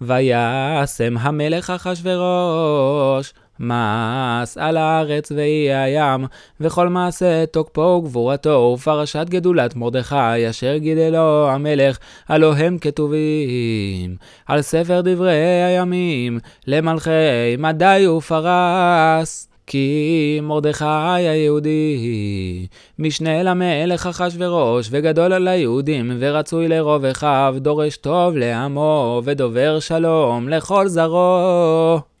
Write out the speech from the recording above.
וישם המלך אחשורוש מס על הארץ ואי הים, וכל מעשה תוקפו וגבורתו, ופרשת גדולת מרדכי, אשר גידלו המלך, הלא הם כתובים, על ספר דברי הימים, למלכי מדי ופרס. כי מרדכי היהודי, משנה למלך אחשורוש, וגדול על היהודים, ורצוי לרוב אחיו, דורש טוב לעמו, ודובר שלום לכל זרעו.